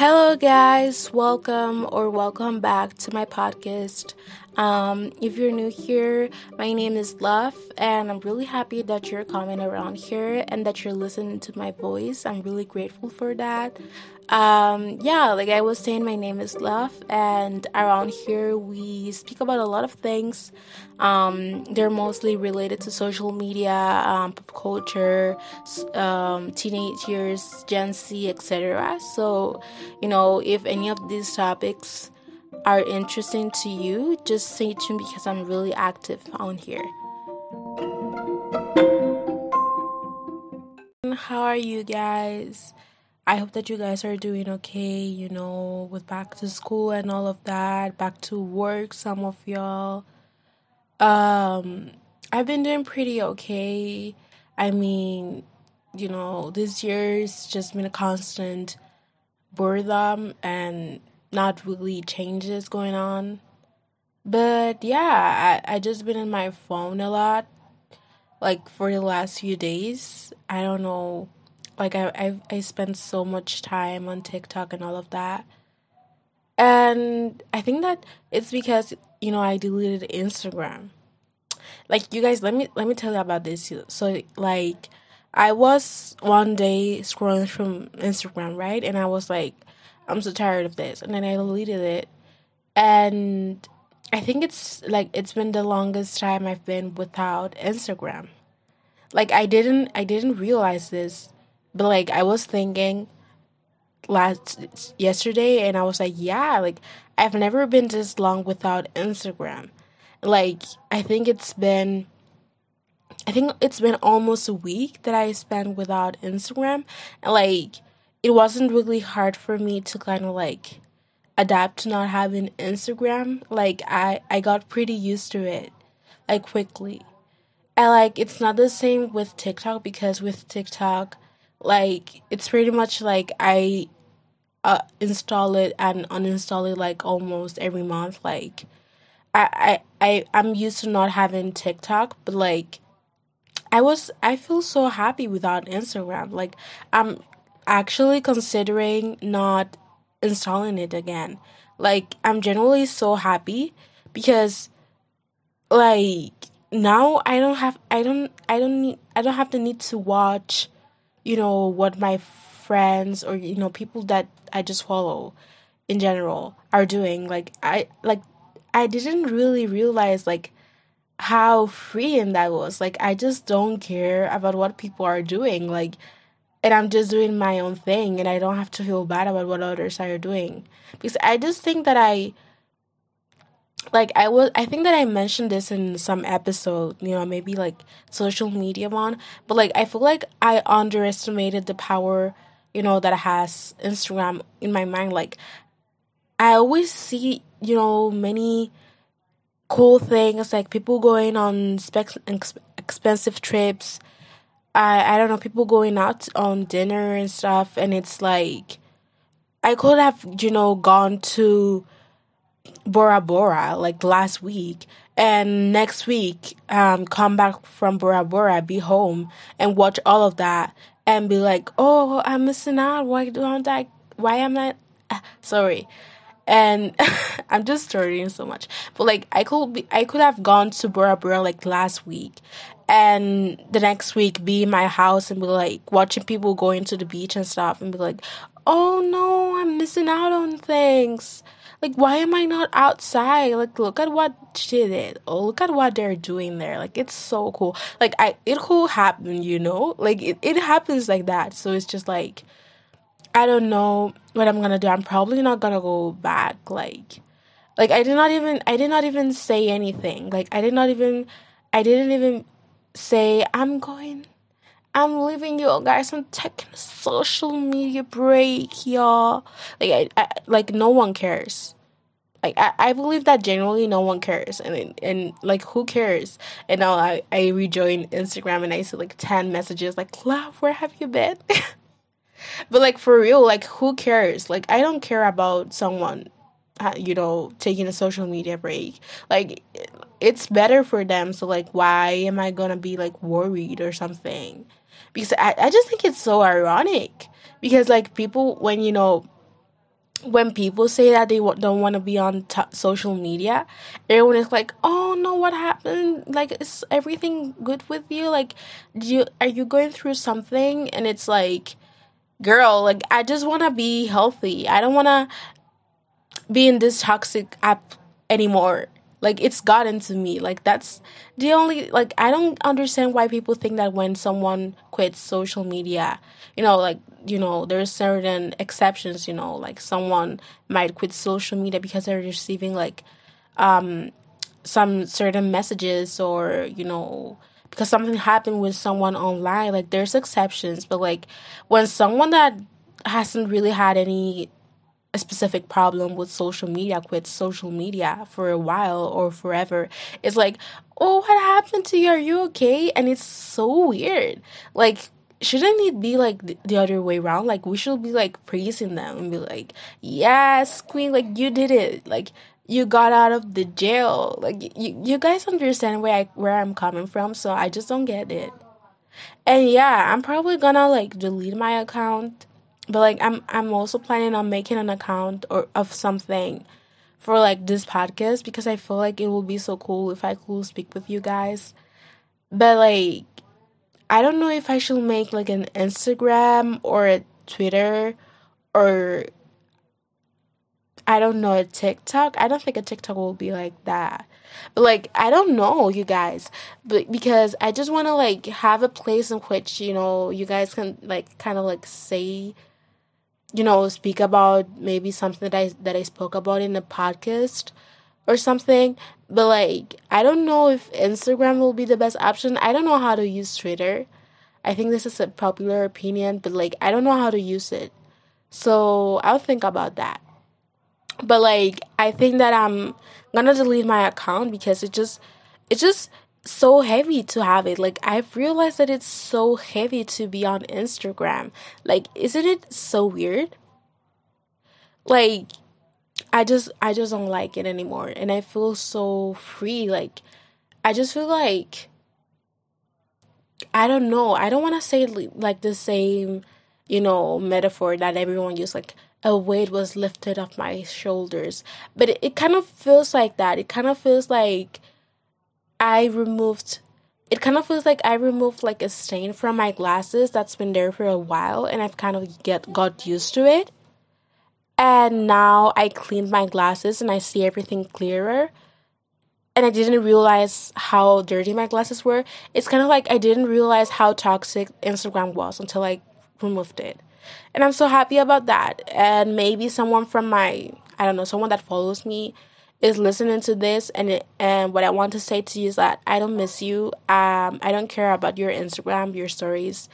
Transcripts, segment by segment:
Hello, guys. Welcome or welcome back to my podcast. Um, if you're new here, my name is Love, and I'm really happy that you're coming around here and that you're listening to my voice. I'm really grateful for that. Um, yeah, like I was saying, my name is Love, and around here we speak about a lot of things. Um, they're mostly related to social media, um, pop culture, um, teenage years, Gen Z, etc. So, you know, if any of these topics are interesting to you, just stay tuned because I'm really active on here. How are you guys? I hope that you guys are doing okay, you know, with back to school and all of that, back to work, some of y'all. Um, I've been doing pretty okay. I mean, you know, this year's just been a constant boredom and not really changes going on. But yeah, I, I just been in my phone a lot. Like for the last few days. I don't know. Like I I I spent so much time on TikTok and all of that. And I think that it's because, you know, I deleted Instagram. Like you guys, let me let me tell you about this. So like I was one day scrolling from Instagram, right? And I was like, I'm so tired of this. And then I deleted it. And I think it's like it's been the longest time I've been without Instagram. Like I didn't I didn't realize this, but like I was thinking last yesterday and I was like, yeah, like I've never been this long without Instagram. Like I think it's been I think it's been almost a week that I spent without Instagram. Like it wasn't really hard for me to kind of like adapt to not having Instagram. Like I I got pretty used to it like quickly. And like it's not the same with TikTok because with TikTok like it's pretty much like I uh, install it and uninstall it like almost every month like I, I I I'm used to not having TikTok but like I was I feel so happy without Instagram like I'm actually considering not installing it again. Like I'm generally so happy because like now I don't have I don't I don't need I don't have the need to watch you know what my friends or you know people that I just follow in general are doing. Like I like I didn't really realize like how freeing that was. Like I just don't care about what people are doing. Like and I'm just doing my own thing and I don't have to feel bad about what others are doing. Because I just think that I like I was I think that I mentioned this in some episode, you know, maybe like social media one, but like I feel like I underestimated the power, you know, that has Instagram in my mind like I always see, you know, many cool things like people going on spec- expensive trips I I don't know people going out on dinner and stuff, and it's like I could have you know gone to Bora Bora like last week, and next week um come back from Bora Bora, be home and watch all of that, and be like, oh, I'm missing out. Why don't I? Why am I? Sorry. And I'm just starting so much, but like I could be, I could have gone to Bora Bora like last week, and the next week be in my house and be like watching people going to the beach and stuff and be like, oh no, I'm missing out on things. Like, why am I not outside? Like, look at what she did. Oh, look at what they're doing there. Like, it's so cool. Like, I it could happen, you know. Like, it it happens like that. So it's just like, I don't know what I'm gonna do. I'm probably not gonna go back. Like, like I did not even I did not even say anything. Like, I did not even I didn't even say, I'm going, I'm leaving you guys. I'm taking a social media break, y'all. Like, I, I like no one cares. Like I, I believe that generally no one cares and and like who cares and now I, I rejoin Instagram and I see like 10 messages like love where have you been but like for real like who cares like I don't care about someone uh, you know taking a social media break like it's better for them so like why am i gonna be like worried or something because i, I just think it's so ironic because like people when you know when people say that they don't want to be on t- social media, everyone is like, "Oh no, what happened? Like, is everything good with you? Like, do you are you going through something?" And it's like, girl, like I just want to be healthy. I don't want to be in this toxic app anymore like it's gotten to me. Like that's the only like i don't understand why people think that when someone quits social media you know like you know there's certain exceptions you know like someone might quit social media because they're receiving like um some certain messages or you know because something happened with someone online like there's exceptions. But like when someone that hasn't really had any a specific problem with social media, quit social media for a while or forever. It's like, oh, what happened to you? Are you okay? And it's so weird. Like, shouldn't it be like the other way around? Like, we should be like praising them and be like, yes, queen, like you did it. Like, you got out of the jail. Like, you, you guys understand where I where I'm coming from. So I just don't get it. And yeah, I'm probably gonna like delete my account but like I'm I'm also planning on making an account or of something for like this podcast because I feel like it will be so cool if I could speak with you guys. But like I don't know if I should make like an Instagram or a Twitter or I don't know a TikTok. I don't think a TikTok will be like that. But like I don't know, you guys. But because I just want to like have a place in which, you know, you guys can like kind of like say you know, speak about maybe something that I that I spoke about in the podcast or something. But like, I don't know if Instagram will be the best option. I don't know how to use Twitter. I think this is a popular opinion, but like, I don't know how to use it. So I'll think about that. But like, I think that I'm gonna delete my account because it just, it just so heavy to have it. Like I've realized that it's so heavy to be on Instagram. Like isn't it so weird? Like I just I just don't like it anymore and I feel so free like I just feel like I don't know. I don't want to say like the same, you know, metaphor that everyone used like a weight was lifted off my shoulders. But it, it kind of feels like that. It kind of feels like I removed it kind of feels like I removed like a stain from my glasses that's been there for a while and I've kind of get got used to it. And now I cleaned my glasses and I see everything clearer. And I didn't realize how dirty my glasses were. It's kind of like I didn't realize how toxic Instagram was until I removed it. And I'm so happy about that. And maybe someone from my I don't know, someone that follows me is listening to this and it, and what I want to say to you is that I don't miss you. Um, I don't care about your Instagram, your stories.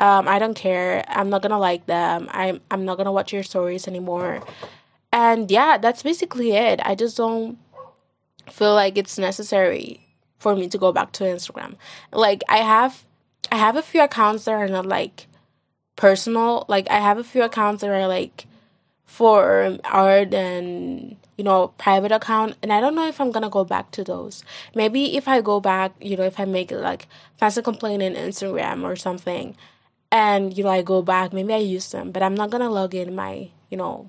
Um, I don't care. I'm not gonna like them. I'm I'm not gonna watch your stories anymore. And yeah, that's basically it. I just don't feel like it's necessary for me to go back to Instagram. Like I have I have a few accounts that are not like personal. Like I have a few accounts that are like for art and you know private account. And i don't know if i'm gonna go back to those. Maybe if i go back you know if i make like fancy complaint in instagram or something and you know i go back maybe i use them. But i'm not gonna log in my you know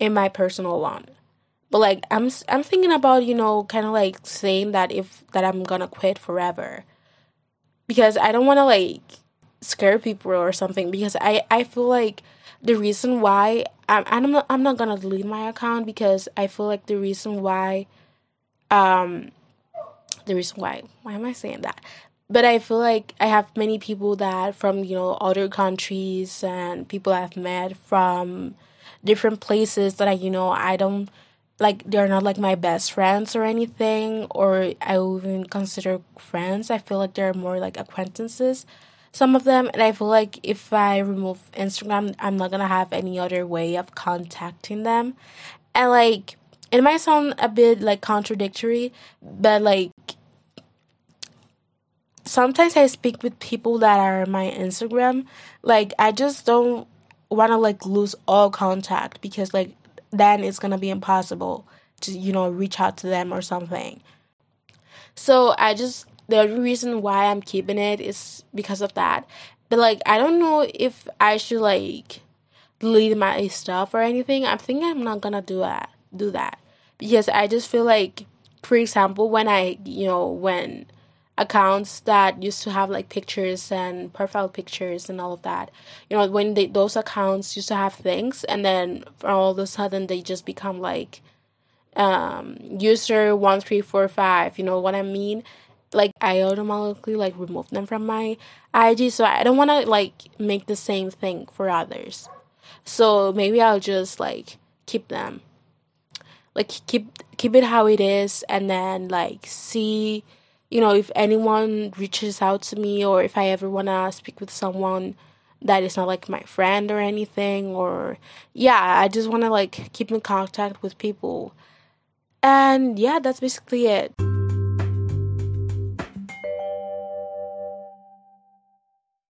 in my personal one. But like i'm i'm thinking about you know kind of like saying that if that i'm gonna quit forever. Because i don't want to like scare people or something. Because i i feel like the reason why I'm I'm not I'm not gonna delete my account because I feel like the reason why um the reason why why am I saying that? But I feel like I have many people that from, you know, other countries and people I've met from different places that I you know I don't like they're not like my best friends or anything or I would even consider friends. I feel like they're more like acquaintances some of them and i feel like if i remove instagram i'm not gonna have any other way of contacting them. And like it might sound a bit like contradictory but like sometimes i speak with people that are my instagram like i just don't want to like lose all contact because like then it's gonna be impossible to you know reach out to them or something. So i just the reason why I'm keeping it is because of that. But like I don't know if I should like delete my stuff or anything. I'm thinking I'm not gonna do that. Do that because I just feel like, for example, when I you know when accounts that used to have like pictures and profile pictures and all of that. You know, when they, those accounts used to have things and then all of a sudden they just become like um user 1345, you know what I mean? Like I automatically like remove them from my IG so I don't want to like make the same thing for others. So maybe I'll just like keep them. Like keep keep it how it is and then like see you know, if anyone reaches out to me or if I ever want to speak with someone that is not like my friend or anything or yeah, I just want to like keep in contact with people. And yeah, that's basically it.